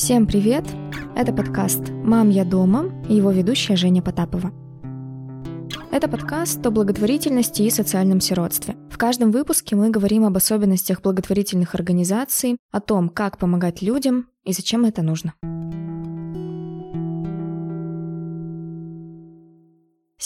Всем привет! Это подкаст «Мам, я дома» и его ведущая Женя Потапова. Это подкаст о благотворительности и социальном сиротстве. В каждом выпуске мы говорим об особенностях благотворительных организаций, о том, как помогать людям и зачем это нужно.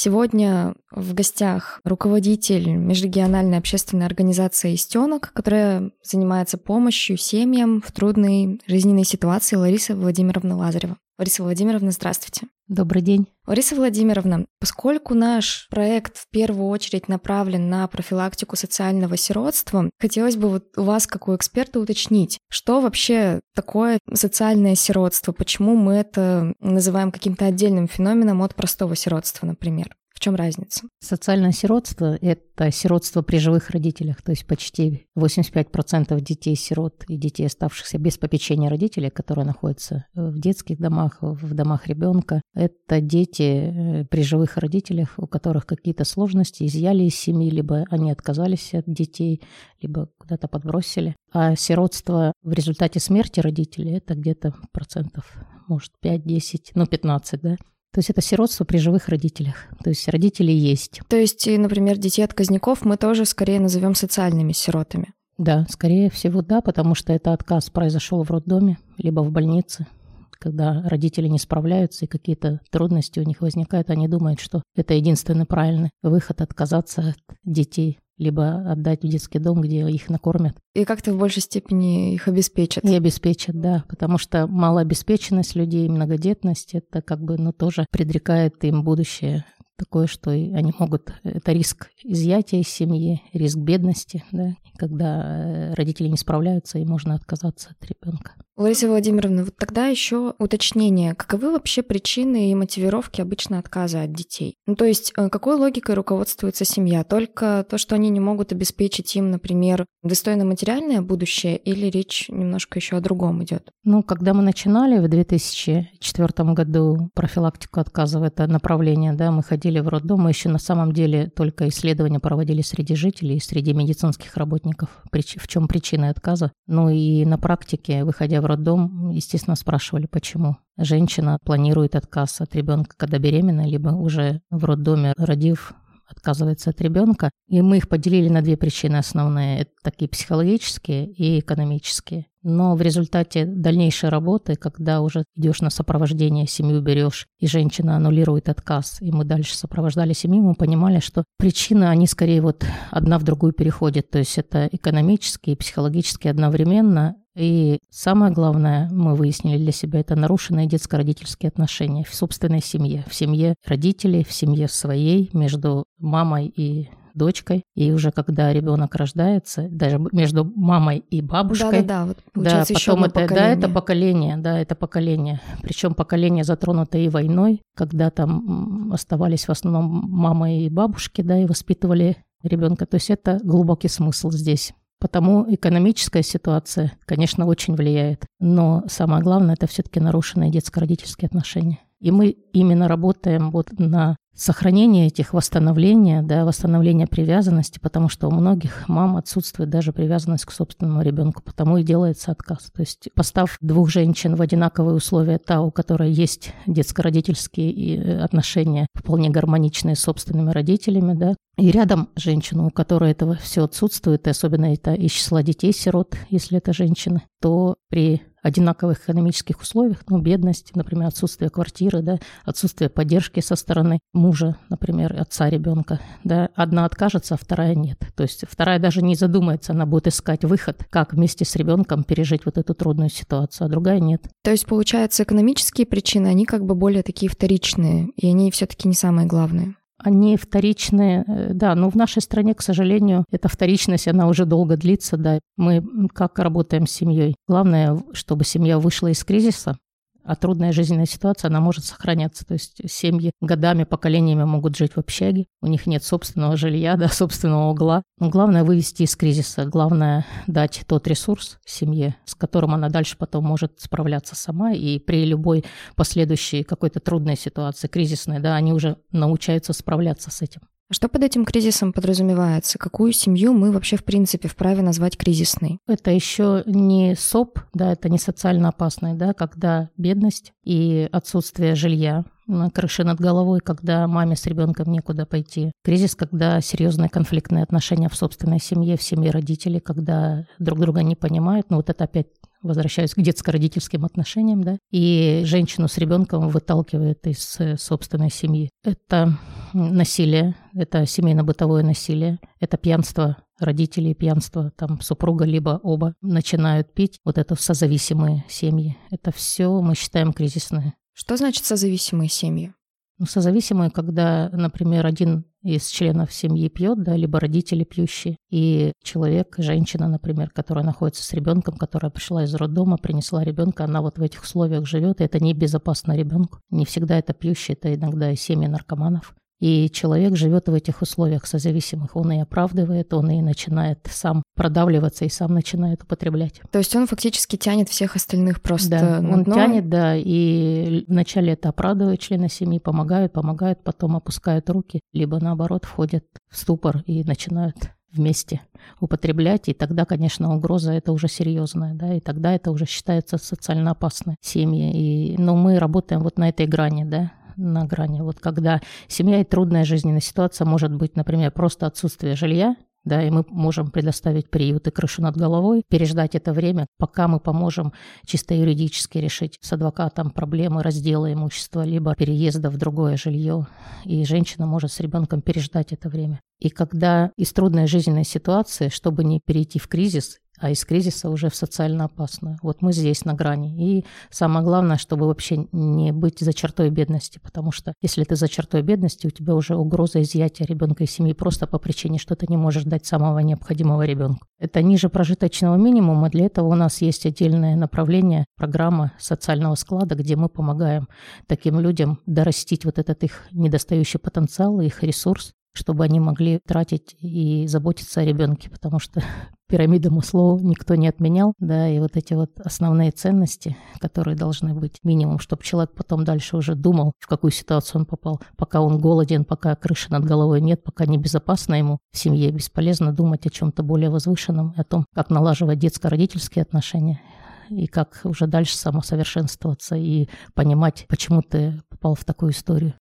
Сегодня в гостях руководитель межрегиональной общественной организации «Истенок», которая занимается помощью семьям в трудной жизненной ситуации Лариса Владимировна Лазарева. Лариса Владимировна, здравствуйте. Добрый день. Лариса Владимировна, поскольку наш проект в первую очередь направлен на профилактику социального сиротства, хотелось бы вот у вас, как у эксперта, уточнить, что вообще такое социальное сиротство, почему мы это называем каким-то отдельным феноменом от простого сиротства, например. Чем разница? Социальное сиротство – это сиротство при живых родителях, то есть почти 85% детей-сирот и детей, оставшихся без попечения родителей, которые находятся в детских домах, в домах ребенка, это дети э, при живых родителях, у которых какие-то сложности, изъяли из семьи, либо они отказались от детей, либо куда-то подбросили. А сиротство в результате смерти родителей – это где-то процентов, может, 5-10, ну, 15, да, то есть это сиротство при живых родителях. То есть родители есть. То есть, например, детей отказников мы тоже скорее назовем социальными сиротами. Да, скорее всего, да, потому что это отказ произошел в роддоме, либо в больнице, когда родители не справляются и какие-то трудности у них возникают, они думают, что это единственный правильный выход отказаться от детей либо отдать в детский дом, где их накормят. И как-то в большей степени их обеспечат. И обеспечат, да, потому что малообеспеченность людей, многодетность, это как бы, ну, тоже предрекает им будущее такое, что они могут... Это риск изъятия из семьи, риск бедности, да, когда э, родители не справляются, и можно отказаться от ребенка. Лариса Владимировна, вот тогда еще уточнение. Каковы вообще причины и мотивировки обычно отказа от детей? Ну, то есть, э, какой логикой руководствуется семья? Только то, что они не могут обеспечить им, например, достойное материальное будущее, или речь немножко еще о другом идет? Ну, когда мы начинали в 2004 году профилактику отказа в это направление, да, мы ходили в роддом, мы еще на самом деле только исследования проводили среди жителей, среди медицинских работников, в чем причина отказа. Ну и на практике, выходя в роддом, естественно, спрашивали, почему. Женщина планирует отказ от ребенка, когда беременна, либо уже в роддоме родив отказывается от ребенка. И мы их поделили на две причины основные. Это такие психологические и экономические. Но в результате дальнейшей работы, когда уже идешь на сопровождение, семью берешь, и женщина аннулирует отказ, и мы дальше сопровождали семью, мы понимали, что причины, они скорее вот одна в другую переходят. То есть это экономические и психологические одновременно. И самое главное, мы выяснили для себя, это нарушенные детско-родительские отношения в собственной семье, в семье родителей, в семье своей, между мамой и дочкой, и уже когда ребенок рождается, даже между мамой и бабушкой. Да-да-да, вот получается да, потом это, поколение. да, это поколение, да, это поколение. Причем поколение затронуто и войной, когда там оставались в основном мама и бабушки, да, и воспитывали ребенка. То есть это глубокий смысл здесь. Потому экономическая ситуация, конечно, очень влияет. Но самое главное, это все-таки нарушенные детско-родительские отношения. И мы именно работаем вот на сохранение этих восстановления, да, восстановление привязанности, потому что у многих мам отсутствует даже привязанность к собственному ребенку, потому и делается отказ. То есть постав двух женщин в одинаковые условия, та, у которой есть детско-родительские э, отношения вполне гармоничные с собственными родителями, да, и рядом женщину, у которой этого все отсутствует, и особенно это из числа детей-сирот, если это женщины, то при одинаковых экономических условиях, ну, бедность, например, отсутствие квартиры, да, отсутствие поддержки со стороны мужа, например, отца ребенка, да, одна откажется, а вторая нет. То есть вторая даже не задумается, она будет искать выход, как вместе с ребенком пережить вот эту трудную ситуацию, а другая нет. То есть, получается, экономические причины, они как бы более такие вторичные, и они все-таки не самые главные. Они вторичные, э, да, но в нашей стране, к сожалению, эта вторичность, она уже долго длится, да. Мы как работаем с семьей? Главное, чтобы семья вышла из кризиса, а трудная жизненная ситуация, она может сохраняться. То есть семьи годами, поколениями могут жить в общаге, у них нет собственного жилья, да, собственного угла. Но главное вывести из кризиса, главное дать тот ресурс семье, с которым она дальше потом может справляться сама, и при любой последующей какой-то трудной ситуации, кризисной, да, они уже научаются справляться с этим. Что под этим кризисом подразумевается? Какую семью мы вообще в принципе вправе назвать кризисной? Это еще не СОП, да, это не социально опасное, да, когда бедность и отсутствие жилья, на крыше над головой, когда маме с ребенком некуда пойти. Кризис, когда серьезные конфликтные отношения в собственной семье, в семье родителей, когда друг друга не понимают. Ну вот это опять возвращаюсь к детско-родительским отношениям, да, и женщину с ребенком выталкивает из э, собственной семьи. Это насилие, это семейно-бытовое насилие, это пьянство родителей, пьянство, там супруга, либо оба начинают пить. Вот это созависимые семьи. Это все мы считаем кризисное. Что значит созависимые семьи? Ну, созависимые, когда, например, один из членов семьи пьет, да, либо родители пьющие, и человек, женщина, например, которая находится с ребенком, которая пришла из роддома, принесла ребенка, она вот в этих условиях живет, и это небезопасно ребенку. Не всегда это пьющие, это иногда и семьи наркоманов. И человек живет в этих условиях созависимых. Он и оправдывает, он и начинает сам продавливаться и сам начинает употреблять. То есть он фактически тянет всех остальных просто Да, на он дно? тянет, да, и вначале это оправдывает члены семьи, помогают, помогают, потом опускают руки, либо наоборот входят в ступор и начинают вместе употреблять, и тогда, конечно, угроза это уже серьезная, да, и тогда это уже считается социально опасной семьи. И, но мы работаем вот на этой грани, да, на грани. Вот когда семья и трудная жизненная ситуация может быть, например, просто отсутствие жилья, да, и мы можем предоставить приют и крышу над головой, переждать это время, пока мы поможем чисто юридически решить с адвокатом проблемы раздела имущества, либо переезда в другое жилье, и женщина может с ребенком переждать это время. И когда из трудной жизненной ситуации, чтобы не перейти в кризис, а из кризиса уже в социально опасную. Вот мы здесь на грани. И самое главное, чтобы вообще не быть за чертой бедности, потому что если ты за чертой бедности, у тебя уже угроза изъятия ребенка из семьи просто по причине, что ты не можешь дать самого необходимого ребенку. Это ниже прожиточного минимума. Для этого у нас есть отдельное направление, программа социального склада, где мы помогаем таким людям дорастить вот этот их недостающий потенциал, их ресурс, чтобы они могли тратить и заботиться о ребенке, потому что пирамида Маслоу никто не отменял, да, и вот эти вот основные ценности, которые должны быть минимум, чтобы человек потом дальше уже думал, в какую ситуацию он попал, пока он голоден, пока крыши над головой нет, пока небезопасно ему в семье, бесполезно думать о чем-то более возвышенном, о том, как налаживать детско-родительские отношения, и как уже дальше самосовершенствоваться и понимать, почему ты попал в такую историю.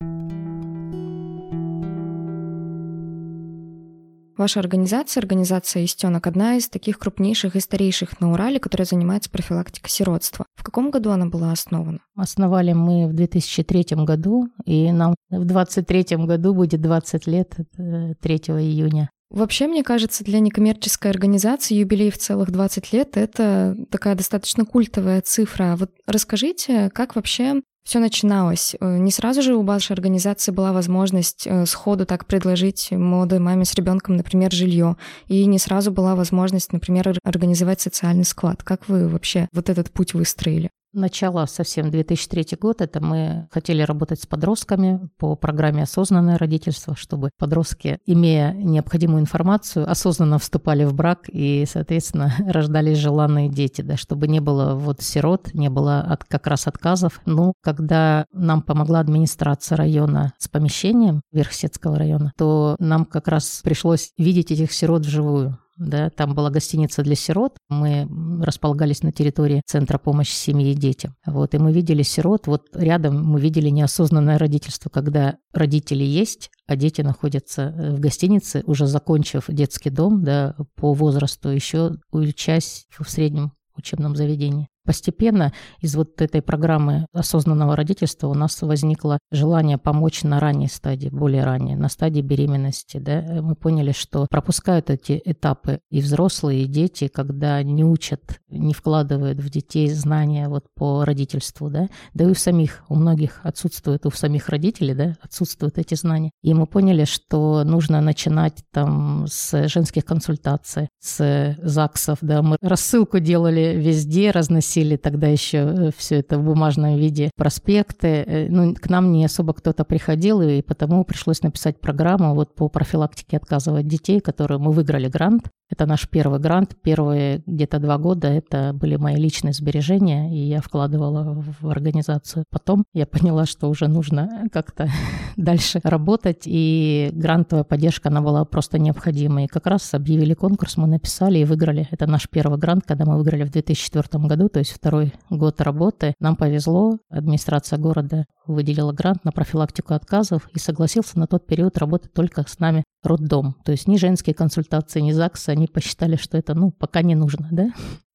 Ваша организация, организация «Истенок», одна из таких крупнейших и старейших на Урале, которая занимается профилактикой сиротства. В каком году она была основана? Основали мы в 2003 году, и нам в 2023 году будет 20 лет, 3 июня. Вообще, мне кажется, для некоммерческой организации юбилей в целых 20 лет — это такая достаточно культовая цифра. Вот расскажите, как вообще все начиналось. Э, не сразу же у вашей организации была возможность э, сходу так предложить молодой маме с ребенком, например, жилье. И не сразу была возможность, например, организовать социальный склад. Как вы вообще вот этот путь выстроили? Начало совсем 2003 год, это мы хотели работать с подростками по программе «Осознанное родительство», чтобы подростки, имея необходимую информацию, осознанно вступали в брак и, соответственно, рождались желанные дети, да, чтобы не было вот сирот, не было от, как раз отказов. Ну, когда нам помогла администрация района с помещением Верхсетского района, то нам как раз пришлось видеть этих сирот вживую да, там была гостиница для сирот, мы располагались на территории Центра помощи семье и детям, вот, и мы видели сирот, вот рядом мы видели неосознанное родительство, когда родители есть, а дети находятся э, в гостинице, уже закончив детский дом, да, по возрасту, еще учась в среднем учебном заведении. Постепенно из вот этой программы осознанного родительства у нас возникло желание помочь на ранней стадии, более ранней, на стадии беременности. Да? Мы поняли, что пропускают эти этапы и взрослые, и дети, когда не учат, не вкладывают в детей знания вот по родительству. Да, да и у самих, у многих отсутствует, у самих родителей да, отсутствуют эти знания. И мы поняли, что нужно начинать там с женских консультаций, с ЗАГСов. Да? Мы рассылку делали везде, разносили носили тогда еще э, все это в бумажном виде, проспекты. Э, ну, к нам не особо кто-то приходил, и потому пришлось написать программу вот по профилактике отказа от детей, которую мы выиграли грант. Это наш первый грант. Первые где-то два года это были мои личные сбережения, и я вкладывала в организацию. Потом я поняла, что уже нужно как-то дальше работать, и грантовая поддержка, она была просто необходима. И как раз объявили конкурс, мы написали и выиграли. Это наш первый грант, когда мы выиграли в 2004 году, то есть второй год работы. Нам повезло, администрация города выделила грант на профилактику отказов и согласился на тот период работать только с нами роддом. То есть ни женские консультации, ни ЗАГСы, они посчитали, что это, ну, пока не нужно, да?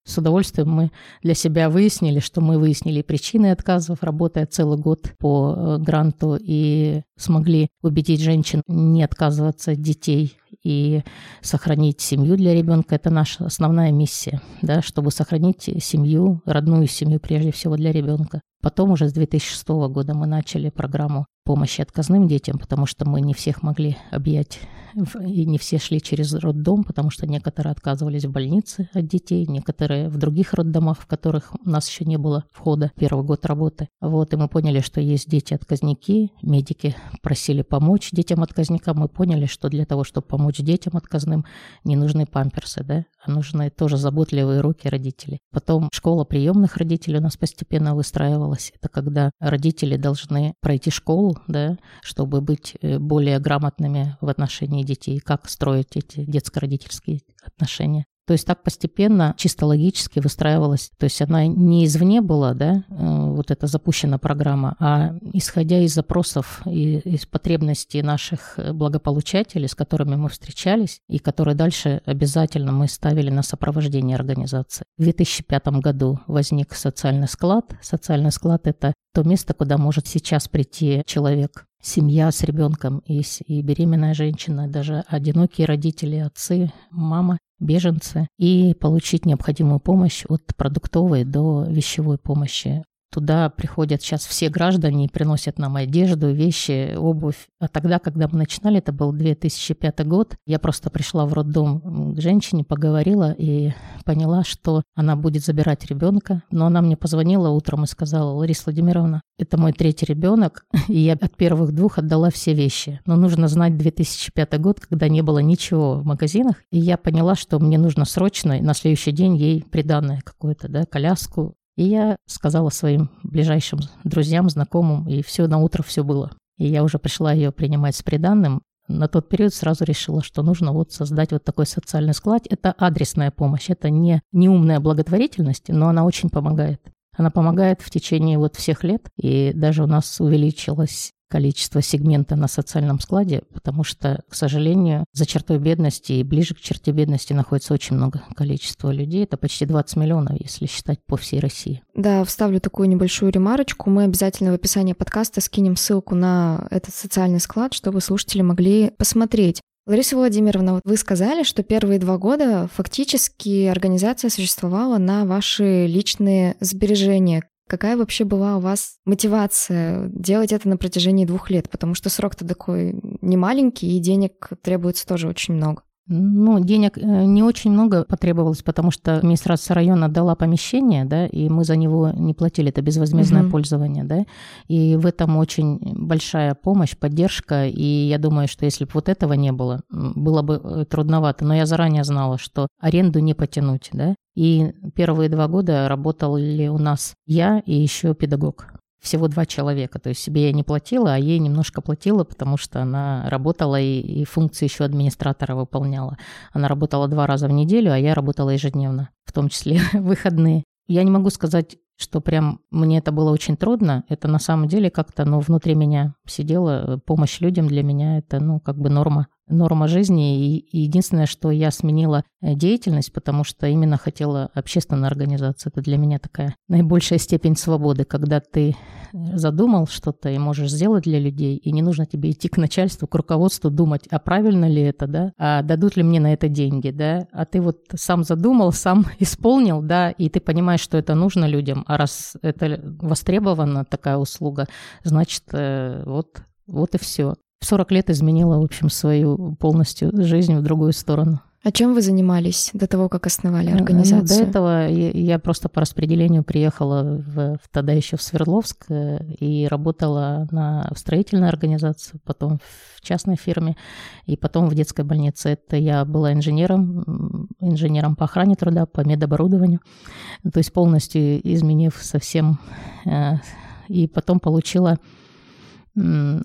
С удовольствием мы для себя выяснили, что мы выяснили причины отказов, работая целый год по э, гранту, и смогли убедить женщин не отказываться от детей и сохранить семью для ребенка. Это наша основная миссия, да, чтобы сохранить семью, родную семью прежде всего для ребенка. Потом уже с 2006 года мы начали программу помощи отказным детям, потому что мы не всех могли объять, и не все шли через роддом, потому что некоторые отказывались в больнице от детей, некоторые в других роддомах, в которых у нас еще не было входа первый год работы. Вот, и мы поняли, что есть дети-отказники, медики просили помочь детям-отказникам, мы поняли, что для того, чтобы помочь детям отказным, не нужны памперсы, да, нужны тоже заботливые руки родителей. Потом школа приемных родителей у нас постепенно выстраивалась. Это когда родители должны пройти школу, да, чтобы быть э, более грамотными в отношении детей, как строить эти детско-родительские отношения. То есть так постепенно, чисто логически выстраивалась. То есть она не извне была, да, э, вот эта запущена программа, а исходя из запросов и из потребностей наших э, благополучателей, с которыми мы встречались, и которые дальше обязательно мы ставили на сопровождение организации. В 2005 году возник социальный склад. Социальный склад – это то место, куда может сейчас прийти человек семья с ребенком и, и беременная женщина, даже одинокие родители, отцы, мама, беженцы, и получить необходимую помощь от продуктовой до вещевой помощи Туда приходят сейчас все граждане и приносят нам одежду, вещи, обувь. А тогда, когда мы начинали, это был 2005 год, я просто пришла в роддом к женщине, поговорила и поняла, что она будет забирать ребенка. Но она мне позвонила утром и сказала, Лариса Владимировна, это мой третий ребенок, и я от первых двух отдала все вещи. Но нужно знать 2005 год, когда не было ничего в магазинах. И я поняла, что мне нужно срочно на следующий день ей приданное какое-то, да, коляску, и я сказала своим ближайшим друзьям, знакомым, и все на утро все было. И я уже пришла ее принимать с приданным. На тот период сразу решила, что нужно вот создать вот такой социальный склад. Это адресная помощь, это не неумная благотворительность, но она очень помогает. Она помогает в течение вот всех лет, и даже у нас увеличилась количество сегмента на социальном складе, потому что, к сожалению, за чертой бедности и ближе к черте бедности находится очень много количества людей. Это почти 20 миллионов, если считать по всей России. Да, вставлю такую небольшую ремарочку. Мы обязательно в описании подкаста скинем ссылку на этот социальный склад, чтобы слушатели могли посмотреть. Лариса Владимировна, вы сказали, что первые два года фактически организация существовала на ваши личные сбережения. Какая вообще была у вас мотивация делать это на протяжении двух лет? Потому что срок-то такой не маленький, и денег требуется тоже очень много. Ну, денег э, не очень много потребовалось, потому что администрация района дала помещение, да, и мы за него не платили, это безвозмездное угу. пользование, да, и в этом очень большая помощь, поддержка, и я думаю, что если бы вот этого не было, было бы э, трудновато, но я заранее знала, что аренду не потянуть, да, и первые два года работали у нас я и еще педагог всего два человека. То есть себе я не платила, а ей немножко платила, потому что она работала и, и функции еще администратора выполняла. Она работала два раза в неделю, а я работала ежедневно, в том числе выходные. Я не могу сказать, что прям мне это было очень трудно. Это на самом деле как-то, ну, внутри меня сидела. Помощь людям для меня это, ну, как бы норма норма жизни. И единственное, что я сменила э, деятельность, потому что именно хотела общественную организацию. Это для меня такая наибольшая степень свободы, когда ты э, задумал что-то и можешь сделать для людей, и не нужно тебе идти к начальству, к руководству, думать, а правильно ли это, да, а дадут ли мне на это деньги, да, а ты вот сам задумал, сам исполнил, да, и ты понимаешь, что это нужно людям, а раз это востребована такая услуга, значит, э, вот вот и все в 40 лет изменила, в общем, свою полностью жизнь в другую сторону. А чем вы занимались до того, как основали организацию? Ну, до этого я просто по распределению приехала в, тогда еще в Свердловск э, и работала на в строительной организации, потом в частной фирме и потом в детской больнице. Это я была инженером, инженером по охране труда, по медоборудованию, то есть полностью изменив совсем э, и потом получила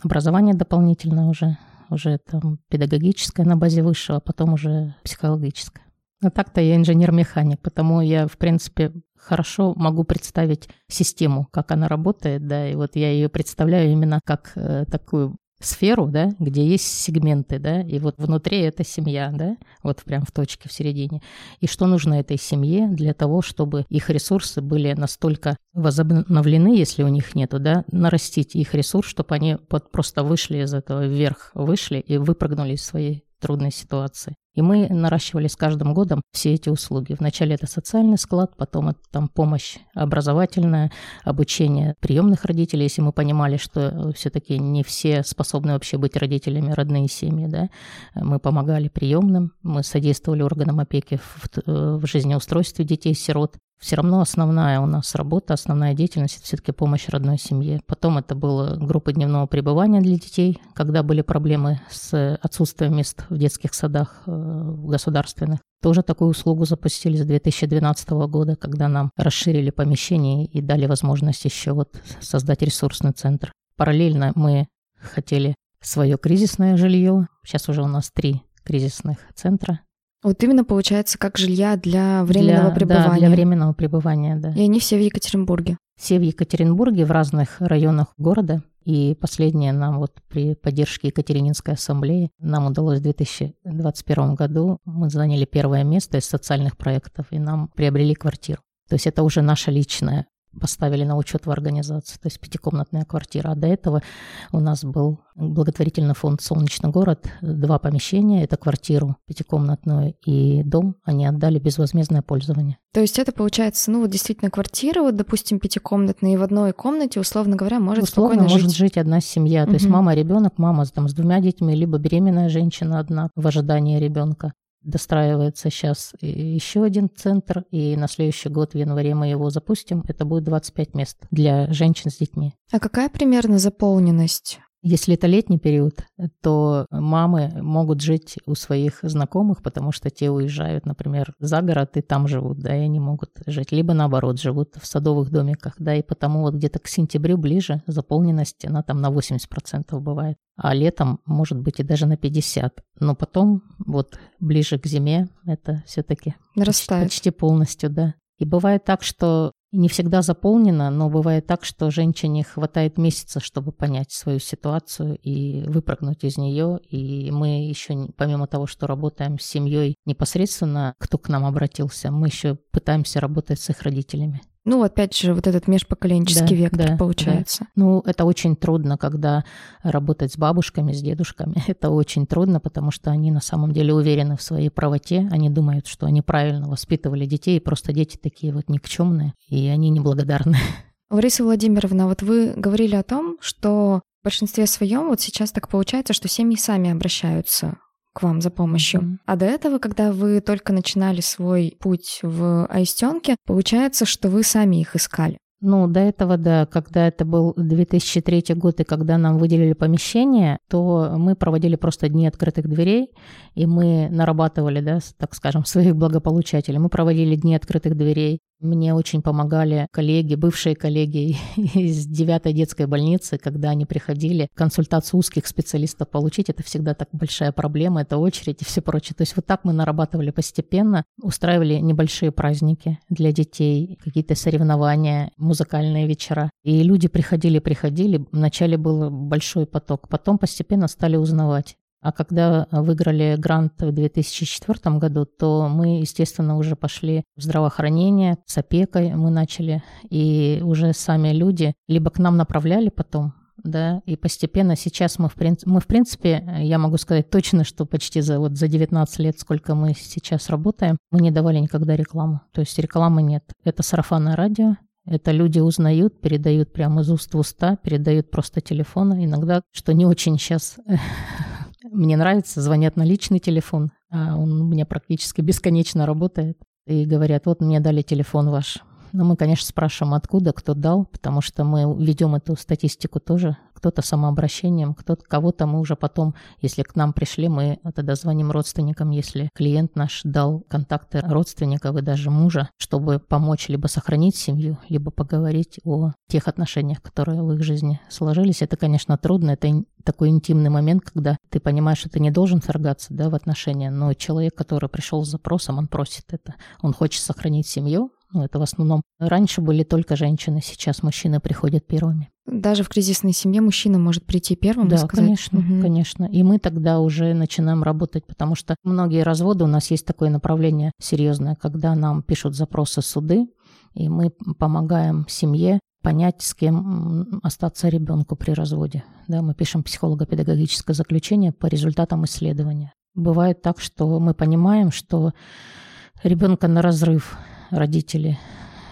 образование дополнительное уже уже там педагогическое на базе высшего, а потом уже психологическое. А так-то я инженер-механик, потому я, в принципе, хорошо могу представить систему, как она работает, да, и вот я ее представляю именно как э, такую сферу, да, где есть сегменты, да, и вот внутри это семья, да, вот прям в точке в середине. И что нужно этой семье для того, чтобы их ресурсы были настолько возобновлены, если у них нету, да, нарастить их ресурс, чтобы они вот просто вышли из этого вверх, вышли и выпрыгнули из своей трудной ситуации. И мы наращивали с каждым годом все эти услуги. Вначале это социальный склад, потом это там помощь образовательная, обучение приемных родителей, если мы понимали, что э, все-таки не все способны вообще быть родителями, родные семьи, да. Мы помогали приемным, мы содействовали органам опеки в, э, в жизнеустройстве детей-сирот все равно основная у нас работа, основная деятельность – это все-таки помощь родной семье. Потом это была группа дневного пребывания для детей, когда были проблемы с отсутствием мест в детских садах э, государственных. Тоже такую услугу запустили с 2012 года, когда нам расширили помещение и дали возможность еще вот создать ресурсный центр. Параллельно мы хотели свое кризисное жилье. Сейчас уже у нас три кризисных центра вот именно получается как жилья для временного для, пребывания. Да, для временного пребывания, да. И они все в Екатеринбурге. Все в Екатеринбурге, в разных районах города. И последнее нам вот при поддержке Екатерининской ассамблеи нам удалось в 2021 году, мы заняли первое место из социальных проектов, и нам приобрели квартиру. То есть это уже наша личная поставили на учет в организацию, то есть пятикомнатная квартира. А до этого у нас был благотворительный фонд «Солнечный город», два помещения, это квартиру пятикомнатную и дом, они отдали безвозмездное пользование. То есть это получается, ну вот действительно квартира, вот допустим пятикомнатная, и в одной комнате, условно говоря, может условно спокойно может жить. жить одна семья, то угу. есть мама, ребенок, мама там с двумя детьми, либо беременная женщина одна в ожидании ребенка достраивается сейчас еще один центр, и на следующий год в январе мы его запустим. Это будет 25 мест для женщин с детьми. А какая примерно заполненность если это летний период, то мамы могут жить у своих знакомых, потому что те уезжают, например, за город и там живут, да, и они могут жить. Либо наоборот, живут в садовых домиках, да, и потому вот где-то к сентябрю ближе заполненность, она там на 80% бывает. А летом может быть и даже на 50%. Но потом вот ближе к зиме это все-таки почти, почти полностью, да. И бывает так, что не всегда заполнено, но бывает так, что женщине хватает месяца, чтобы понять свою ситуацию и выпрыгнуть из нее. И мы еще, помимо того, что работаем с семьей непосредственно, кто к нам обратился, мы еще пытаемся работать с их родителями. Ну, опять же, вот этот межпоколенческий да, вектор да, получается. Да. Ну, это очень трудно, когда работать с бабушками, с дедушками. Это очень трудно, потому что они на самом деле уверены в своей правоте. Они думают, что они правильно воспитывали детей, и просто дети такие вот никчемные, и они неблагодарны. Лариса Владимировна, вот вы говорили о том, что в большинстве своем вот сейчас так получается, что семьи сами обращаются к вам за помощью. Mm-hmm. А до этого, когда вы только начинали свой путь в Аистенке, получается, что вы сами их искали. Ну, до этого, да, когда это был 2003 год, и когда нам выделили помещение, то мы проводили просто дни открытых дверей, и мы нарабатывали, да, так скажем, своих благополучателей. Мы проводили дни открытых дверей, мне очень помогали коллеги, бывшие коллеги из девятой детской больницы, когда они приходили консультацию узких специалистов получить. Это всегда так большая проблема, это очередь и все прочее. То есть вот так мы нарабатывали постепенно, устраивали небольшие праздники для детей, какие-то соревнования, музыкальные вечера. И люди приходили, приходили. Вначале был большой поток, потом постепенно стали узнавать. А когда выиграли грант в 2004 году, то мы, естественно, уже пошли в здравоохранение, с опекой мы начали, и уже сами люди либо к нам направляли потом, да, и постепенно сейчас мы в, принципе, мы, в принципе, я могу сказать точно, что почти за, вот, за 19 лет, сколько мы сейчас работаем, мы не давали никогда рекламу. То есть рекламы нет. Это сарафанное радио, это люди узнают, передают прямо из уст в уста, передают просто телефоны. Иногда, что не очень сейчас Мне нравится, звонят на личный телефон, а он у меня практически бесконечно работает. И говорят, вот мне дали телефон ваш. Но мы, конечно, спрашиваем, откуда, кто дал, потому что мы ведем эту статистику тоже кто-то самообращением, кто-то кого-то мы уже потом, если к нам пришли, мы тогда звоним родственникам, если клиент наш дал контакты родственников и даже мужа, чтобы помочь либо сохранить семью, либо поговорить о тех отношениях, которые в их жизни сложились. Это, конечно, трудно, это такой интимный момент, когда ты понимаешь, что ты не должен вторгаться да, в отношения, но человек, который пришел с запросом, он просит это. Он хочет сохранить семью, ну, это в основном раньше были только женщины, сейчас мужчины приходят первыми. Даже в кризисной семье мужчина может прийти первым да, и сказать. конечно, угу. конечно. И мы тогда уже начинаем работать, потому что многие разводы, у нас есть такое направление серьезное, когда нам пишут запросы суды, и мы помогаем семье понять, с кем остаться ребенку при разводе. Да, мы пишем психолого-педагогическое заключение по результатам исследования. Бывает так, что мы понимаем, что ребенка на разрыв родители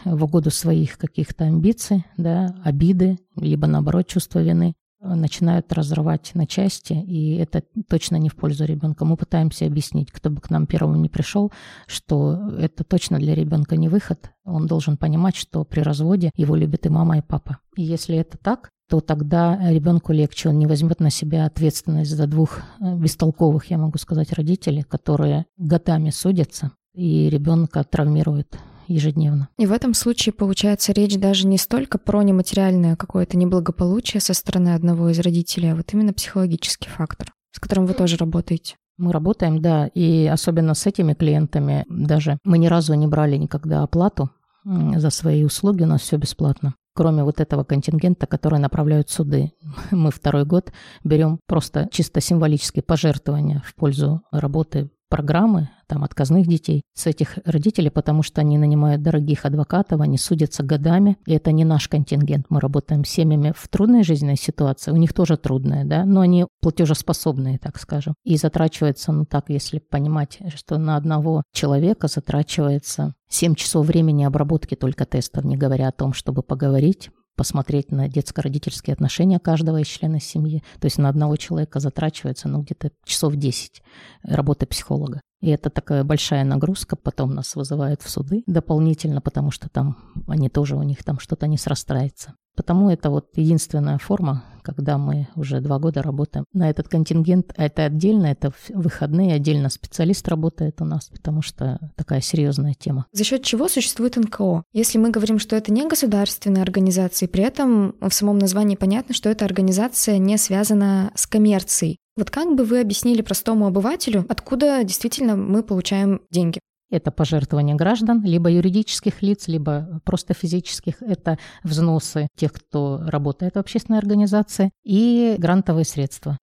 в угоду своих каких-то амбиций, да, обиды, либо наоборот чувство вины, начинают разрывать на части, и это точно не в пользу ребенка. Мы пытаемся объяснить, кто бы к нам первым не пришел, что это точно для ребенка не выход. Он должен понимать, что при разводе его любят и мама, и папа. И если это так, то тогда ребенку легче, он не возьмет на себя ответственность за двух э, бестолковых, я могу сказать, родителей, которые годами судятся, и ребенка травмируют ежедневно. И в этом случае, получается, речь даже не столько про нематериальное какое-то неблагополучие со стороны одного из родителей, а вот именно психологический фактор, с которым вы тоже работаете. Мы работаем, да, и особенно с этими клиентами даже мы ни разу не брали никогда оплату за свои услуги, у нас все бесплатно. Кроме вот этого контингента, который направляют суды. Мы второй год берем просто чисто символические пожертвования в пользу работы программы, там, отказных детей, с этих родителей, потому что они нанимают дорогих адвокатов, они судятся годами, и это не наш контингент. Мы работаем с семьями в трудной жизненной ситуации, у них тоже трудная, да, но они платежеспособные, так скажем. И затрачивается, ну так, если понимать, что на одного человека затрачивается 7 часов времени обработки только тестов, не говоря о том, чтобы поговорить, посмотреть на детско-родительские отношения каждого из членов семьи. То есть на одного человека затрачивается ну, где-то часов 10 работы психолога. И это такая большая нагрузка, потом нас вызывают в суды дополнительно, потому что там они тоже, у них там что-то не срастается. Потому это вот единственная форма, когда мы уже два года работаем на этот контингент. Это отдельно, это выходные, отдельно специалист работает у нас, потому что такая серьезная тема. За счет чего существует НКО? Если мы говорим, что это не государственная организация, при этом в самом названии понятно, что эта организация не связана с коммерцией. Вот как бы вы объяснили простому обывателю, откуда действительно мы получаем деньги? Это пожертвования граждан, либо юридических лиц, либо просто физических. Это взносы тех, кто работает в общественной организации, и грантовые средства.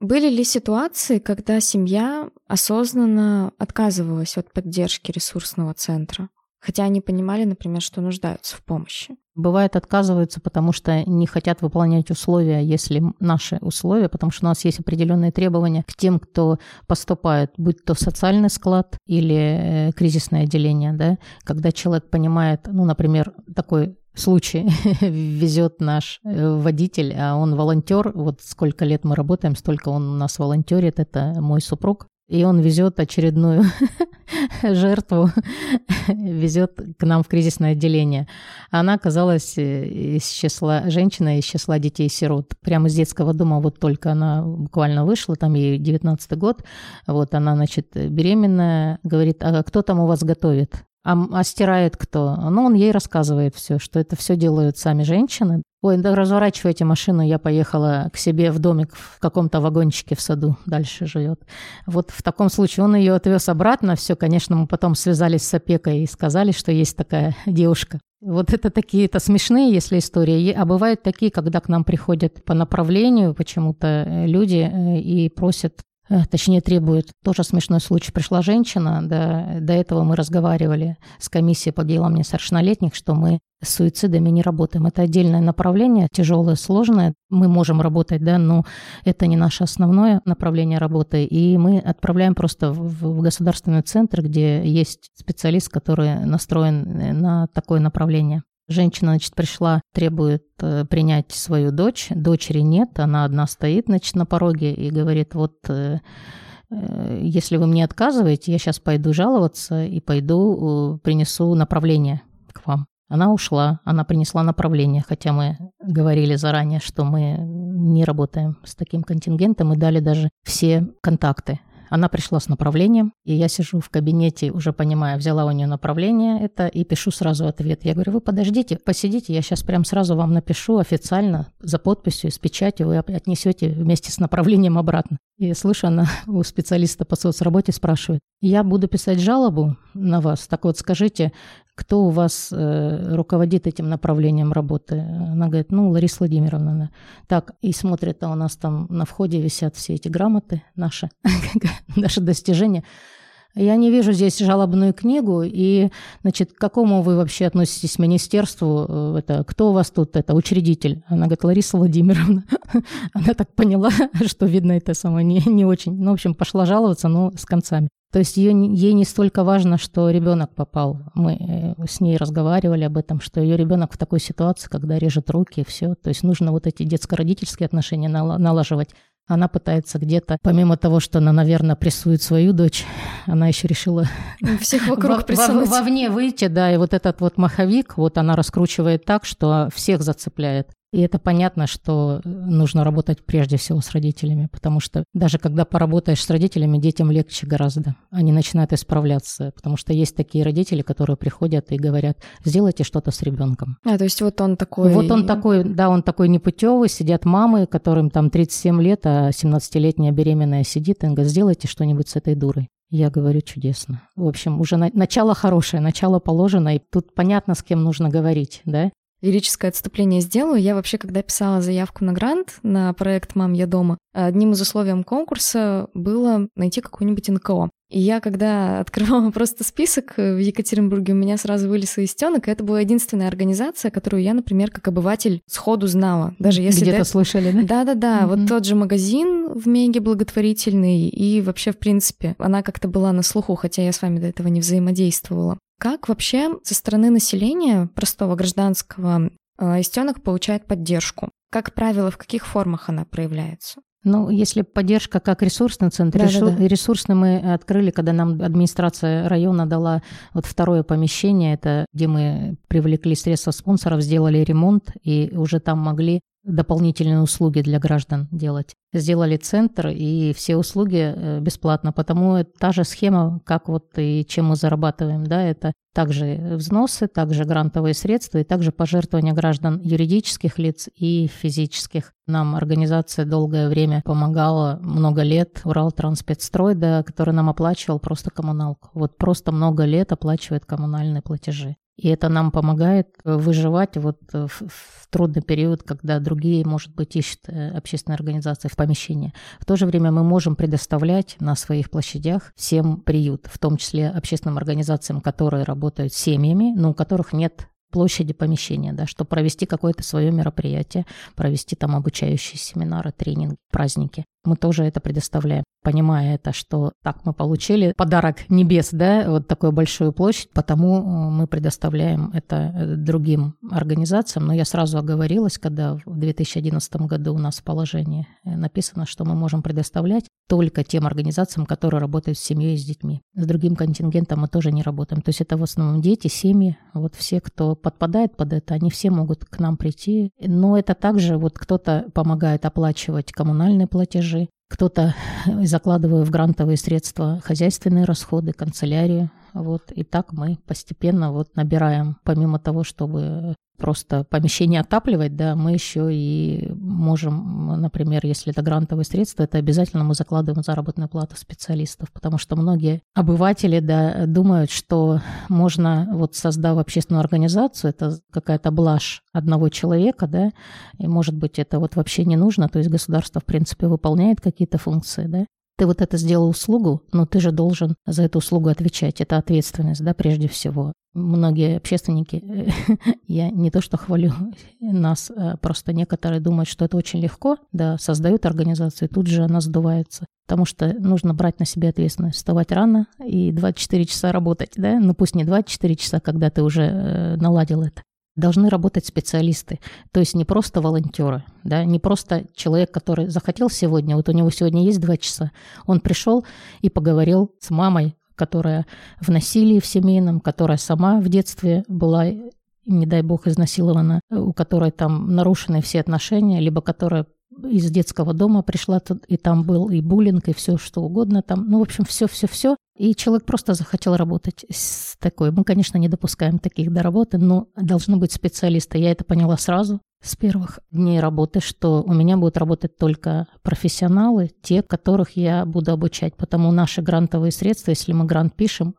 Были ли ситуации, когда семья осознанно отказывалась от поддержки ресурсного центра? Хотя они понимали, например, что нуждаются в помощи. Бывает отказываются, потому что не хотят выполнять условия, если наши условия, потому что у нас есть определенные требования к тем, кто поступает, будь то социальный склад или э, кризисное отделение, да, когда человек понимает, ну, например, такой случай везет наш э, водитель, а он волонтер. Вот сколько лет мы работаем, столько он у нас волонтерит. Это мой супруг. И он везет очередную жертву, везет к нам в кризисное отделение. Она оказалась э, из числа, женщина из числа детей-сирот. Прямо из детского дома, вот только она буквально вышла, там ей 19 год, вот она, значит, беременная, говорит, а кто там у вас готовит? А, а стирает кто? Ну, он ей рассказывает все, что это все делают сами женщины. Ой, да разворачивайте машину, я поехала к себе в домик в каком-то вагончике в саду, дальше живет. Вот в таком случае он ее отвез обратно, все, конечно, мы потом связались с опекой и сказали, что есть такая девушка. Вот это такие-то смешные, если истории. А бывают такие, когда к нам приходят по направлению почему-то э, люди э, и просят точнее требует. Тоже смешной случай. Пришла женщина, да, до этого мы разговаривали с комиссией по делам несовершеннолетних, что мы с суицидами не работаем. Это отдельное направление, тяжелое, сложное. Мы можем работать, да, но это не наше основное направление работы. И мы отправляем просто в, в государственный центр, где есть специалист, который настроен на такое направление. Женщина, значит, пришла, требует э, принять свою дочь. Дочери нет, она одна стоит, значит, на пороге и говорит, вот э, э, если вы мне отказываете, я сейчас пойду жаловаться и пойду принесу направление к вам. Она ушла, она принесла направление, хотя мы говорили заранее, что мы не работаем с таким контингентом и дали даже все контакты она пришла с направлением, и я сижу в кабинете, уже понимая, взяла у нее направление это и пишу сразу ответ. Я говорю, вы подождите, посидите, я сейчас прям сразу вам напишу официально за подписью, с печатью, вы отнесете вместе с направлением обратно. И слышу, она у специалиста по соцработе спрашивает, я буду писать жалобу на вас, так вот скажите, кто у вас э, руководит этим направлением работы? Она говорит, ну, Лариса Владимировна. Так, и смотрит, а у нас там на входе висят все эти грамоты наши, наши достижения. Я не вижу здесь жалобную книгу, и, значит, к какому вы вообще относитесь министерству? Э, это, кто у вас тут, это учредитель? Она говорит, Лариса Владимировна. Она так поняла, что, видно, это самое не, не очень. Ну, в общем, пошла жаловаться, но с концами. То есть ее, ей не столько важно, что ребенок попал. Мы э, с ней разговаривали об этом, что ее ребенок в такой ситуации, когда режет руки, и все. То есть нужно вот эти детско-родительские отношения налаживать. Она пытается где-то, помимо того, что она, наверное, прессует свою дочь, она еще решила всех вокруг прессовать. Вовне выйти, да, и вот этот вот маховик, вот она раскручивает так, что всех зацепляет. И это понятно, что нужно работать прежде всего с родителями, потому что даже когда поработаешь с родителями, детям легче гораздо. Они начинают исправляться, потому что есть такие родители, которые приходят и говорят, сделайте что-то с ребенком. А, то есть вот он такой... Вот он такой, да, он такой непутевый, сидят мамы, которым там 37 лет, а 17-летняя беременная сидит и говорит, сделайте что-нибудь с этой дурой. Я говорю чудесно. В общем, уже на, начало хорошее, начало положено, и тут понятно, с кем нужно говорить, да? Лирическое отступление сделаю. Я вообще, когда писала заявку на грант на проект «Мам, я дома», одним из условий конкурса было найти какую-нибудь НКО. И я, когда открывала просто список в Екатеринбурге, у меня сразу вылез из стенок, и это была единственная организация, которую я, например, как обыватель сходу знала. Даже если Где-то до... слышали, да? Да-да-да. Mm-hmm. Вот тот же магазин в Меге благотворительный, и вообще, в принципе, она как-то была на слуху, хотя я с вами до этого не взаимодействовала. Как вообще со стороны населения, простого гражданского, э, истенок получает поддержку? Как правило, в каких формах она проявляется? Ну, если поддержка как ресурсный центр, да, ресур, да, да. ресурсный мы открыли, когда нам администрация района дала вот второе помещение, это где мы привлекли средства спонсоров, сделали ремонт и уже там могли дополнительные услуги для граждан делать. Сделали центр и все услуги э, бесплатно, потому та же схема, как вот и чем мы зарабатываем, да, это также взносы, также грантовые средства и также пожертвования граждан юридических лиц и физических. Нам организация долгое время помогала, много лет, Урал Транспецстрой, да, который нам оплачивал просто коммуналку. Вот просто много лет оплачивает коммунальные платежи. И это нам помогает э, выживать вот э, в, в трудный период, когда другие, может быть, ищут э, общественные организации в помещении. В то же время мы можем предоставлять на своих площадях всем приют, в том числе общественным организациям, которые работают с семьями, но у которых нет площади помещения, да, чтобы провести какое-то свое мероприятие, провести там обучающие семинары, тренинги, праздники. Мы тоже это предоставляем понимая это, что так мы получили подарок небес, да, вот такую большую площадь, потому э, мы предоставляем это э, другим организациям. Но я сразу оговорилась, когда в 2011 году у нас в положении э, написано, что мы можем предоставлять только тем организациям, которые работают с семьей и с детьми. С другим контингентом мы тоже не работаем. То есть это в основном дети, семьи, вот все, кто подпадает под это, они все могут к нам прийти. Но это также вот кто-то помогает оплачивать коммунальные платежи, кто-то закладывая в грантовые средства хозяйственные расходы, канцелярию. Вот. И так мы постепенно вот набираем, помимо того, чтобы просто помещение отапливать, да, мы еще и можем, например, если это грантовые средства, это обязательно мы закладываем заработную плату специалистов, потому что многие обыватели, да, думают, что можно, вот создав общественную организацию, это какая-то блажь одного человека, да, и может быть это вот вообще не нужно, то есть государство, в принципе, выполняет какие-то функции, да, ты вот это сделал услугу, но ты же должен за эту услугу отвечать. Это ответственность, да, прежде всего. Многие общественники, я не то что хвалю нас, а просто некоторые думают, что это очень легко, да, создают организацию, и тут же она сдувается. Потому что нужно брать на себя ответственность, вставать рано и 24 часа работать, да, ну пусть не 24 часа, когда ты уже э, наладил это, должны работать специалисты, то есть не просто волонтеры, да, не просто человек, который захотел сегодня, вот у него сегодня есть два часа, он пришел и поговорил с мамой, которая в насилии в семейном, которая сама в детстве была не дай бог, изнасилована, у которой там нарушены все отношения, либо которая из детского дома пришла, и там был и буллинг, и все что угодно там. Ну, в общем, все-все-все. И человек просто захотел работать с такой. Мы, конечно, не допускаем таких до работы, но должны быть специалисты. Я это поняла сразу с первых дней работы, что у меня будут работать только профессионалы, те, которых я буду обучать. Потому наши грантовые средства, если мы грант пишем,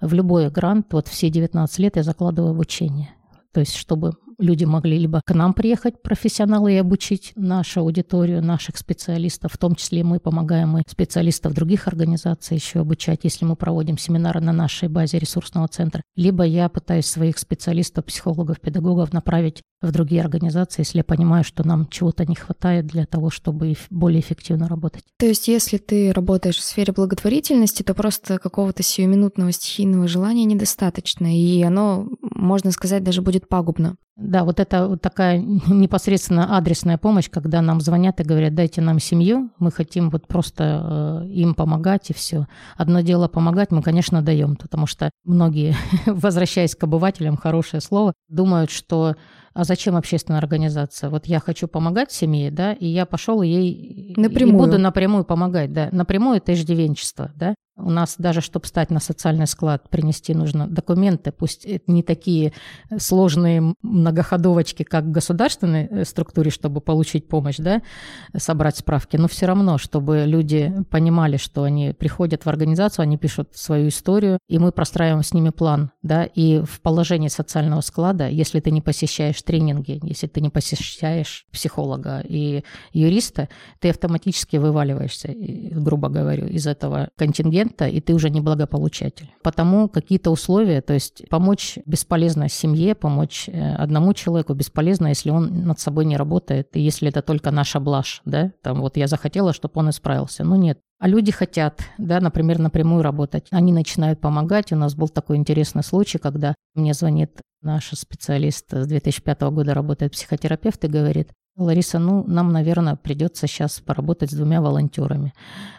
в любой грант, вот все 19 лет я закладываю обучение. То есть, чтобы люди могли либо к нам приехать, профессионалы, и обучить нашу аудиторию, наших специалистов, в том числе мы помогаем и специалистов других организаций еще обучать, если мы проводим семинары на нашей базе ресурсного центра. Либо я пытаюсь своих специалистов, психологов, педагогов направить в другие организации, если я понимаю, что нам чего-то не хватает для того, чтобы более эффективно работать. То есть, если ты работаешь в сфере благотворительности, то просто какого-то сиюминутного стихийного желания недостаточно, и оно, можно сказать, даже будет пагубно. Да, вот это вот такая непосредственно адресная помощь, когда нам звонят и говорят, дайте нам семью, мы хотим вот просто э, им помогать и все. Одно дело помогать мы, конечно, даем, потому что многие, возвращаясь к обывателям, хорошее слово, думают, что а зачем общественная организация? Вот я хочу помогать семье, да, и я пошел ей напрямую. и буду напрямую помогать, да. Напрямую это иждивенчество, да. У нас даже, чтобы встать на социальный склад, принести нужно документы, пусть это не такие сложные многоходовочки, как в государственной э, структуре, чтобы получить помощь, да, собрать справки, но все равно, чтобы люди понимали, что они приходят в организацию, они пишут свою историю, и мы простраиваем с ними план, да, и в положении социального склада, если ты не посещаешь тренинги, если ты не посещаешь психолога и юриста, ты автоматически вываливаешься, грубо говоря, из этого контингента, клиента, и ты уже не благополучатель. Потому какие-то условия, то есть помочь бесполезно семье, помочь э, одному человеку бесполезно, если он над собой не работает, и если это только наша блажь, да, там вот я захотела, чтобы он исправился. Ну нет, а люди хотят, да, например, напрямую работать. Они начинают помогать. У нас был такой интересный случай, когда мне звонит наш специалист с 2005 года, работает психотерапевт и говорит, Лариса, ну, нам, наверное, придется сейчас поработать с двумя волонтерами.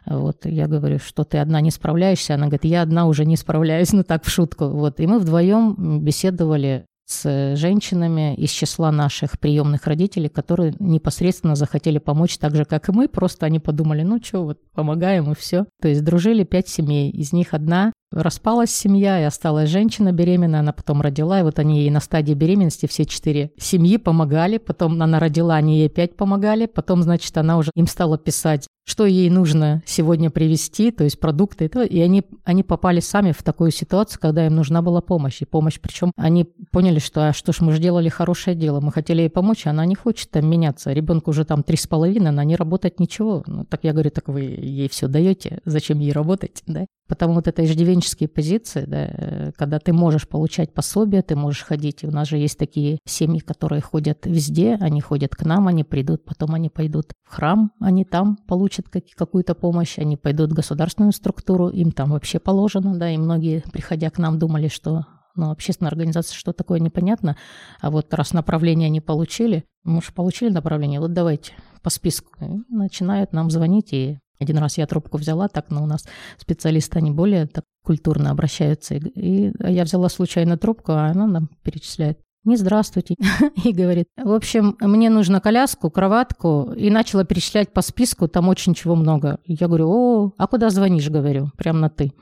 Вот я говорю, что ты одна не справляешься. Она говорит, я одна уже не справляюсь, ну так в шутку. Вот. И мы вдвоем беседовали с женщинами из числа наших приемных родителей, которые непосредственно захотели помочь так же, как и мы. Просто они подумали, ну что, вот помогаем и все. То есть дружили пять семей. Из них одна Распалась семья, и осталась женщина беременная, она потом родила, и вот они ей на стадии беременности все четыре семьи помогали, потом она родила, они ей опять помогали, потом, значит, она уже им стала писать, что ей нужно сегодня привезти, то есть продукты, и они, они попали сами в такую ситуацию, когда им нужна была помощь, и помощь, причем они поняли, что, а что ж, мы же делали хорошее дело, мы хотели ей помочь, а она не хочет там меняться, ребенку уже там три с половиной, она не работает ничего, ну, так я говорю, так вы ей все даете, зачем ей работать, да? Потому вот это иждивенческие позиции, да, когда ты можешь получать пособие, ты можешь ходить. И у нас же есть такие семьи, которые ходят везде, они ходят к нам, они придут, потом они пойдут в храм, они там получат какую-то помощь, они пойдут в государственную структуру, им там вообще положено, да, и многие, приходя к нам, думали, что ну, общественная организация, что такое непонятно, а вот раз направление они получили, мы же получили направление, вот давайте по списку. И начинают нам звонить и один раз я трубку взяла, так, но у нас специалисты, они более так культурно обращаются. И, и я взяла случайно трубку, а она нам перечисляет. Не здравствуйте. и говорит, в общем, мне нужно коляску, кроватку. И начала перечислять по списку, там очень чего много. Я говорю, о, а куда звонишь, говорю, прям на ты.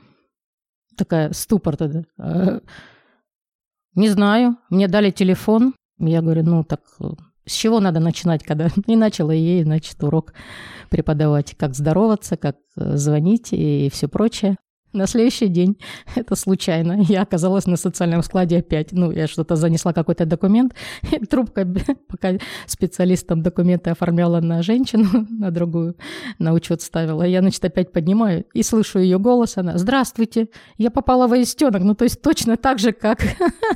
Такая ступор тогда. «А, не знаю, мне дали телефон. Я говорю, ну так с чего надо начинать, когда и начала ей, значит, урок преподавать, как здороваться, как э, звонить и все прочее. На следующий день, это случайно, я оказалась на социальном складе опять. Ну, я что-то занесла какой-то документ, и трубка, пока специалистам документы оформляла на женщину, на другую, на учет ставила. Я, значит, опять поднимаю и слышу ее голос, она, здравствуйте, я попала в аистенок, ну, то есть точно так же, как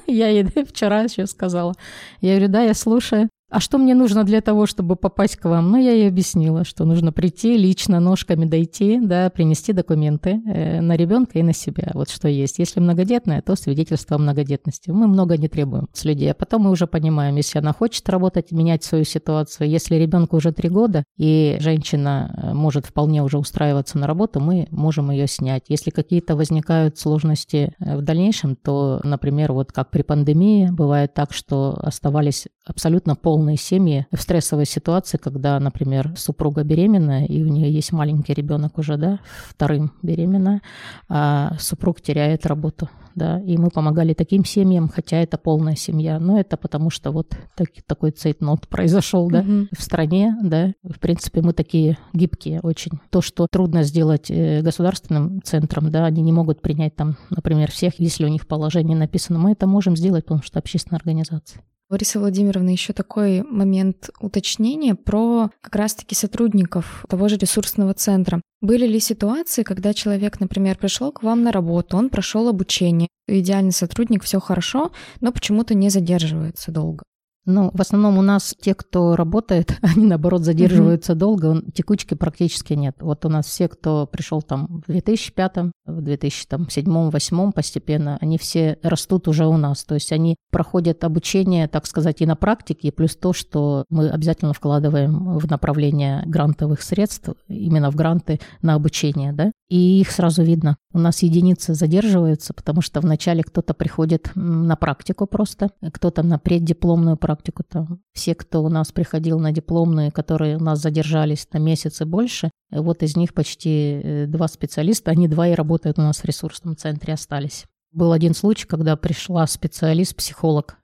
я ей вчера еще сказала. Я говорю, да, я слушаю. А что мне нужно для того, чтобы попасть к вам? Ну, я ей объяснила, что нужно прийти лично ножками дойти, да, принести документы э, на ребенка и на себя. Вот что есть. Если многодетная, то свидетельство о многодетности. Мы много не требуем с людей. А потом мы уже понимаем, если она хочет работать, менять свою ситуацию. Если ребенку уже три года, и женщина э, может вполне уже устраиваться на работу, мы можем ее снять. Если какие-то возникают сложности э, в дальнейшем, то, например, вот как при пандемии, бывает так, что оставались абсолютно полные семьи в стрессовой ситуации, когда, например, супруга беременна, и у нее есть маленький ребенок уже, да, вторым беременна, а супруг теряет работу, да, и мы помогали таким семьям, хотя это полная семья, но это потому что вот так, такой цейтнот произошел, да, угу. в стране, да, в принципе, мы такие гибкие очень. То, что трудно сделать э, государственным центром, да, они не могут принять там, например, всех, если у них положение написано, мы это можем сделать, потому что общественная организация. Лариса Владимировна, еще такой момент уточнения про как раз-таки сотрудников того же ресурсного центра. Были ли ситуации, когда человек, например, пришел к вам на работу, он прошел обучение, идеальный сотрудник, все хорошо, но почему-то не задерживается долго? Ну, в основном у нас те, кто работает, они, наоборот, задерживаются mm-hmm. долго, текучки практически нет. Вот у нас все, кто пришел там в 2005, в 2007-2008 постепенно, они все растут уже у нас. То есть они проходят обучение, так сказать, и на практике, плюс то, что мы обязательно вкладываем в направление грантовых средств, именно в гранты на обучение, да, и их сразу видно. У нас единицы задерживаются, потому что вначале кто-то приходит на практику просто, кто-то на преддипломную практику. Там. Все, кто у нас приходил на дипломные, которые у нас задержались на месяц и больше, вот из них почти э, два специалиста, они два и работают у нас в ресурсном центре, остались. Был один случай, когда пришла специалист-психолог.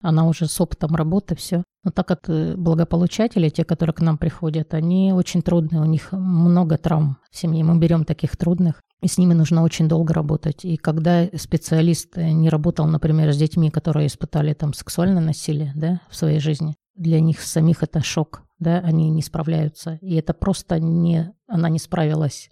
Она уже с опытом работы, все. Но так как э, благополучатели, те, которые к нам приходят, они очень трудные, у них много травм в семье. Мы берем таких трудных, и с ними нужно очень долго работать. И когда специалист э, не работал, например, с детьми, которые испытали там сексуальное насилие да, в своей жизни, для них самих это шок, да, они не справляются. И это просто не, она не справилась.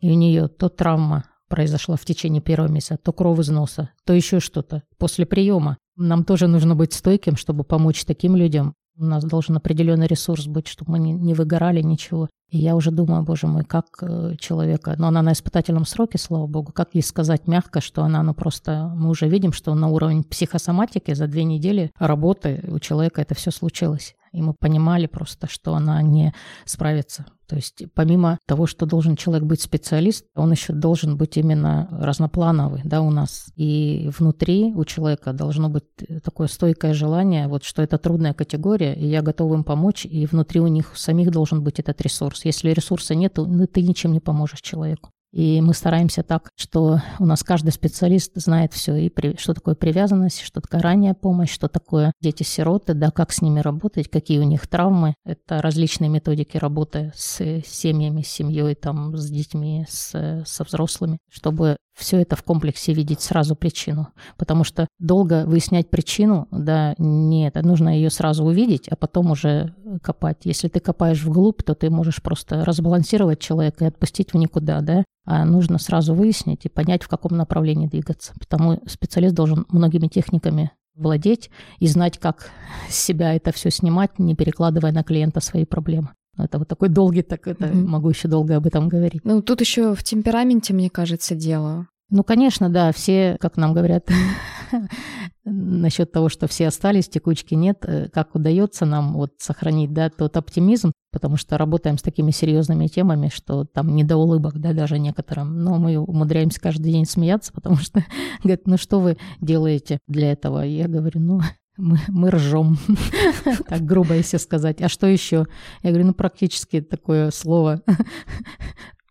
И у нее то травма произошла в течение первого месяца, то кровь из носа, то еще что-то после приема. Нам тоже нужно быть стойким, чтобы помочь таким людям. У нас должен определенный ресурс быть, чтобы мы не, не выгорали ничего. И я уже думаю, боже мой, как э, человека, но она на испытательном сроке, слава богу, как ей сказать мягко, что она, ну просто, мы уже видим, что на уровень психосоматики за две недели работы у человека это все случилось. И мы понимали просто, что она не справится. То есть помимо того, что должен человек быть специалист, он еще должен быть именно разноплановый да, у нас. И внутри у человека должно быть такое стойкое желание, вот что это трудная категория, и я готов им помочь, и внутри у них самих должен быть этот ресурс. Если ресурса нет, ну, ты ничем не поможешь человеку. И мы стараемся так, что у нас каждый специалист знает все, и при, что такое привязанность, что такое ранняя помощь, что такое дети-сироты, да, как с ними работать, какие у них травмы. Это различные методики работы с семьями, с семьей, там, с детьми, с, со взрослыми, чтобы все это в комплексе видеть сразу причину. Потому что долго выяснять причину, да, нет, нужно ее сразу увидеть, а потом уже копать. Если ты копаешь вглубь, то ты можешь просто разбалансировать человека и отпустить в никуда, да, нужно сразу выяснить и понять, в каком направлении двигаться. Потому специалист должен многими техниками владеть и знать, как с себя это все снимать, не перекладывая на клиента свои проблемы. Это вот такой долгий, так это mm-hmm. могу еще долго об этом говорить. Ну, тут еще в темпераменте, мне кажется, дело. Ну, конечно, да, все, как нам говорят, насчет того, что все остались, текучки нет, э, как удается нам вот сохранить, да, тот оптимизм, потому что работаем с такими серьезными темами, что там не до улыбок, да, даже некоторым, но мы умудряемся каждый день смеяться, потому что говорят, ну что вы делаете для этого? Я говорю, ну, мы, мы ржем, так грубо если сказать. А что еще? Я говорю, ну практически такое слово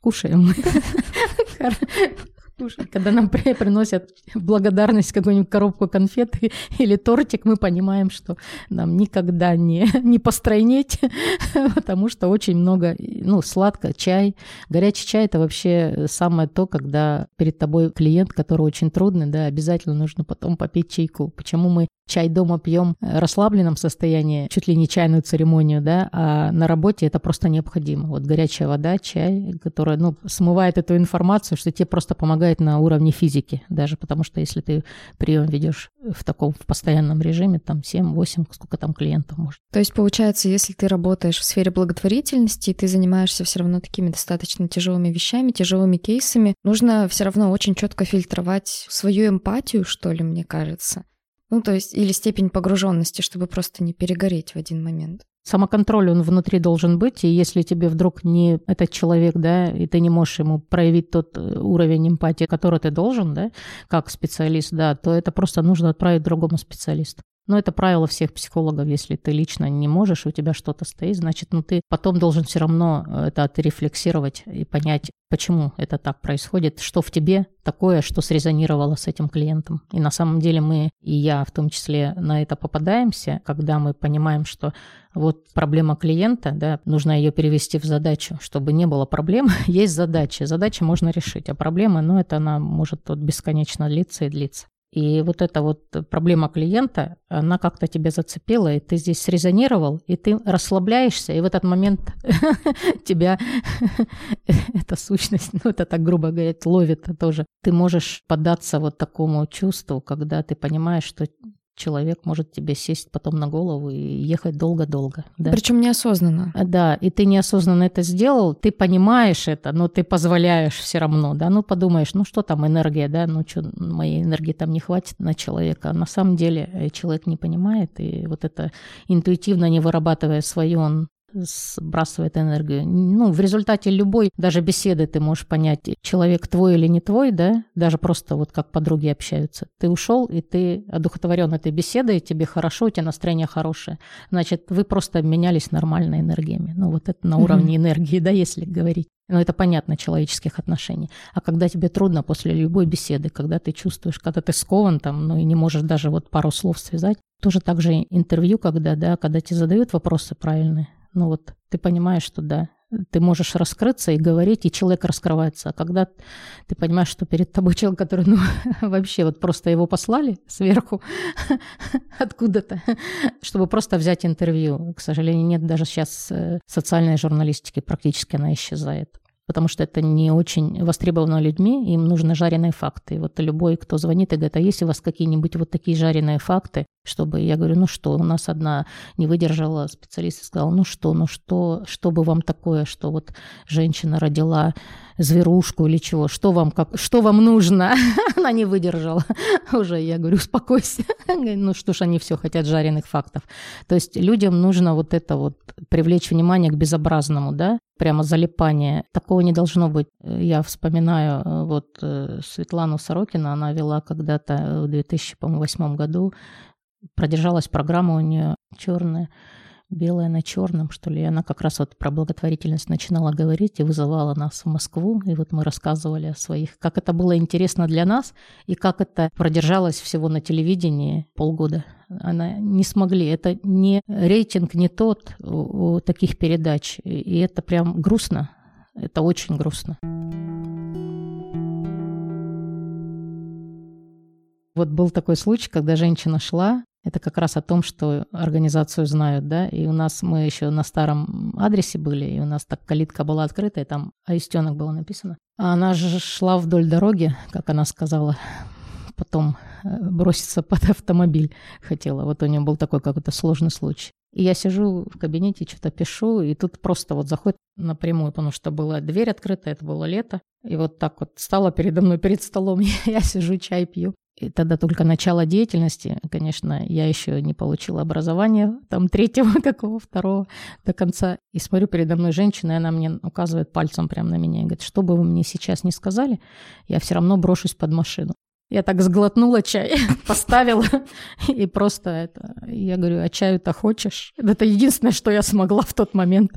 кушаем. Когда нам приносят благодарность какую-нибудь коробку конфет или тортик, мы понимаем, что нам никогда не, не постройнеть, потому что очень много, ну, сладко, чай. Горячий чай – это вообще самое то, когда перед тобой клиент, который очень трудный, да, обязательно нужно потом попить чайку. Почему мы чай дома пьем в расслабленном состоянии, чуть ли не чайную церемонию, да, а на работе это просто необходимо. Вот горячая вода, чай, которая, ну, смывает эту информацию, что тебе просто помогает на уровне физики даже, потому что если ты прием ведешь в таком в постоянном режиме, там 7-8, сколько там клиентов может. То есть, получается, если ты работаешь в сфере благотворительности, и ты занимаешься все равно такими достаточно тяжелыми вещами, тяжелыми кейсами, нужно все равно очень четко фильтровать свою эмпатию, что ли, мне кажется. Ну, то есть, или степень погруженности, чтобы просто не перегореть в один момент. Самоконтроль, он внутри должен быть, и если тебе вдруг не этот человек, да, и ты не можешь ему проявить тот э, уровень эмпатии, который ты должен, да, как специалист, да, то это просто нужно отправить другому специалисту. Но это правило всех психологов. Если ты лично не можешь, у тебя что-то стоит, значит, ну ты потом должен все равно э, это отрефлексировать и понять, почему это так происходит, что в тебе такое, что срезонировало с этим клиентом. И на самом деле мы, и я в том числе, на это попадаемся, когда мы понимаем, что вот проблема клиента, да, нужно ее перевести в задачу, чтобы не было проблем. Есть задача, задачи можно решить, а проблемы, ну, это она может вот бесконечно длиться и длиться. И вот эта вот проблема клиента, она как-то тебя зацепила, и ты здесь срезонировал, и ты расслабляешься, и в этот момент тебя эта сущность, ну это так грубо говоря, ловит тоже. Ты можешь поддаться вот такому чувству, когда ты понимаешь, что человек может тебе сесть потом на голову и ехать долго-долго. Да? Причем неосознанно. А, да, и ты неосознанно это сделал, ты понимаешь это, но ты позволяешь все равно, да, ну подумаешь, ну что там энергия, да, ну что, моей энергии там не хватит на человека. А на самом деле э, человек не понимает, и вот это интуитивно не вырабатывая свое, он сбрасывает энергию. Ну, в результате любой даже беседы ты можешь понять, человек твой или не твой, да, даже просто вот как подруги общаются. Ты ушел, и ты одухотворен этой беседой, тебе хорошо, у тебя настроение хорошее. Значит, вы просто обменялись нормальной энергиями. Ну, вот это на уровне энергии, да, если говорить. Ну, это понятно, человеческих отношений. А когда тебе трудно после любой беседы, когда ты чувствуешь, когда ты скован там, ну и не можешь даже вот пару слов связать, тоже так же интервью, когда, да, когда тебе задают вопросы правильные, ну вот ты понимаешь, что да, ты можешь раскрыться и говорить, и человек раскрывается. А когда ты понимаешь, что перед тобой человек, который, ну, вообще вот просто его послали сверху откуда-то, чтобы просто взять интервью. К сожалению, нет даже сейчас э, социальной журналистики, практически она исчезает потому что это не очень востребовано людьми, им нужны жареные факты. И вот любой, кто звонит и говорит, а есть у вас какие-нибудь вот такие жареные факты, чтобы, я говорю, ну что, у нас одна не выдержала, специалист сказал, ну что, ну что, что бы вам такое, что вот женщина родила зверушку или чего, что вам, как, что вам нужно? Она не выдержала уже, я говорю, успокойся. ну что ж, они все хотят жареных фактов. То есть людям нужно вот это вот привлечь внимание к безобразному, да, прямо залипание. Такого не должно быть. Я вспоминаю э, вот э, Светлану Сорокина, она вела когда-то в 2008 году, продержалась программа у нее черная белое на черном, что ли. И она как раз вот про благотворительность начинала говорить и вызывала нас в Москву. И вот мы рассказывали о своих, как это было интересно для нас и как это продержалось всего на телевидении полгода. Она не смогли. Это не рейтинг не тот у, у таких передач. И это прям грустно. Это очень грустно. Вот был такой случай, когда женщина шла это как раз о том, что организацию знают, да, и у нас мы еще на старом адресе были, и у нас так калитка была открыта, и там Аистенок было написано. А она же шла вдоль дороги, как она сказала, потом э, броситься под автомобиль хотела. Вот у нее был такой какой-то сложный случай. И я сижу в кабинете, что-то пишу, и тут просто вот заходит напрямую, потому что была дверь открыта, это было лето. И вот так вот стала передо мной перед столом, я сижу, чай пью. И тогда только начало деятельности, конечно, я еще не получила образование, там третьего такого, второго до конца. И смотрю передо мной женщина, и она мне указывает пальцем прямо на меня и говорит, что бы вы мне сейчас не сказали, я все равно брошусь под машину. Я так сглотнула чай, поставила и просто это... Я говорю, а чаю-то хочешь? Это единственное, что я смогла в тот момент.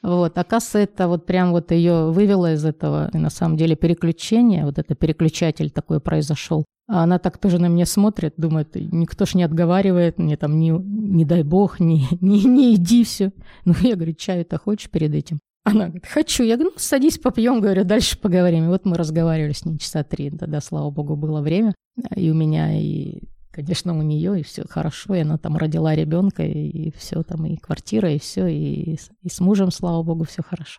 Вот. Оказывается, это вот прям вот ее вывело из этого, и на самом деле, переключение, вот это переключатель такой произошел. А она так тоже на меня смотрит, думает, никто ж не отговаривает мне там, не, не дай бог, не, не, не иди все. Ну, я говорю, чаю-то хочешь перед этим? Она говорит, хочу. Я говорю, ну, садись, попьем, говорю, дальше поговорим. И вот мы разговаривали с ней часа три. Тогда, слава богу, было время. И у меня, и конечно, у нее и все хорошо, и она там родила ребенка, и, все там, и квартира, и все, и, и с мужем, слава богу, все хорошо.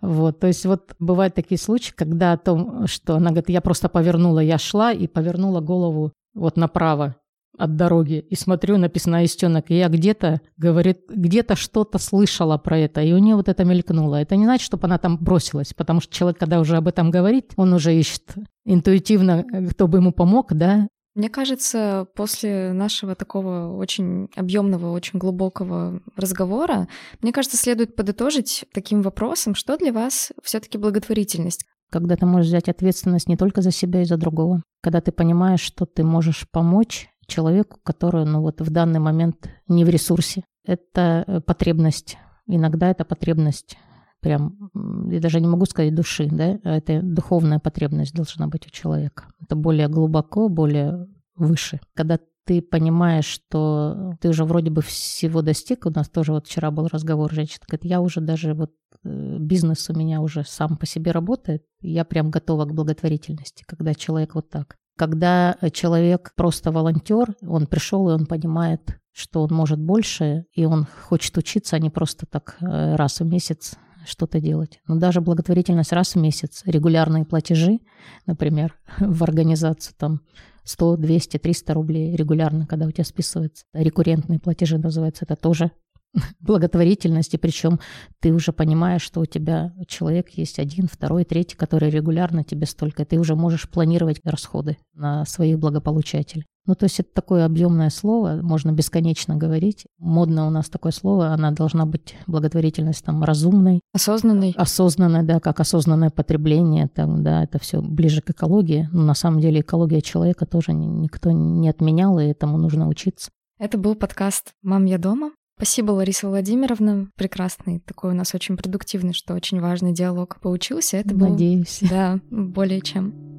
Вот, то есть вот бывают такие случаи, когда о том, что она говорит, я просто повернула, я шла и повернула голову вот направо, от дороги и смотрю, написано «Истенок», и я где-то, говорит, где-то что-то слышала про это, и у нее вот это мелькнуло. Это не значит, чтобы она там бросилась, потому что человек, когда уже об этом говорит, он уже ищет интуитивно, кто бы ему помог, да, мне кажется, после нашего такого очень объемного, очень глубокого разговора, мне кажется, следует подытожить таким вопросом, что для вас все-таки благотворительность? Когда ты можешь взять ответственность не только за себя и за другого. Когда ты понимаешь, что ты можешь помочь человеку, который ну, вот в данный момент не в ресурсе. Это э, потребность. Иногда это потребность прям, я даже не могу сказать души, да, а это духовная потребность должна быть у человека. Это более глубоко, более выше. Когда ты понимаешь, что ты уже вроде бы всего достиг. У нас тоже вот вчера был разговор, женщина говорит, я уже даже вот э, бизнес у меня уже сам по себе работает, я прям готова к благотворительности, когда человек вот так. Когда человек просто волонтер, он пришел и он понимает, что он может больше, и он хочет учиться, а не просто так э, раз в месяц что-то делать. Но даже благотворительность раз в месяц, регулярные платежи, например, в организацию там 100, 200, 300 рублей регулярно, когда у тебя списывается. Рекуррентные платежи называется, это тоже благотворительности, причем ты уже понимаешь, что у тебя человек есть один, второй, третий, который регулярно тебе столько, ты уже можешь планировать расходы на своих благополучателей. Ну, то есть это такое объемное слово, можно бесконечно говорить. Модно у нас такое слово, она должна быть благотворительность там разумной. Осознанной. Осознанной, да, как осознанное потребление, там, да, это все ближе к экологии. Но на самом деле экология человека тоже никто не отменял, и этому нужно учиться. Это был подкаст «Мам, я дома». Спасибо, Лариса Владимировна. Прекрасный, такой у нас очень продуктивный, что очень важный диалог получился. Это Надеюсь. Был, да, более чем.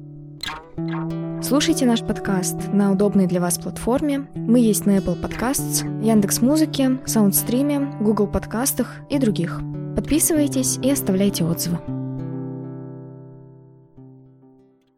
Слушайте наш подкаст на удобной для вас платформе. Мы есть на Apple Podcasts, Яндекс Музыке, Саундстриме, Google подкастах и других. Подписывайтесь и оставляйте отзывы.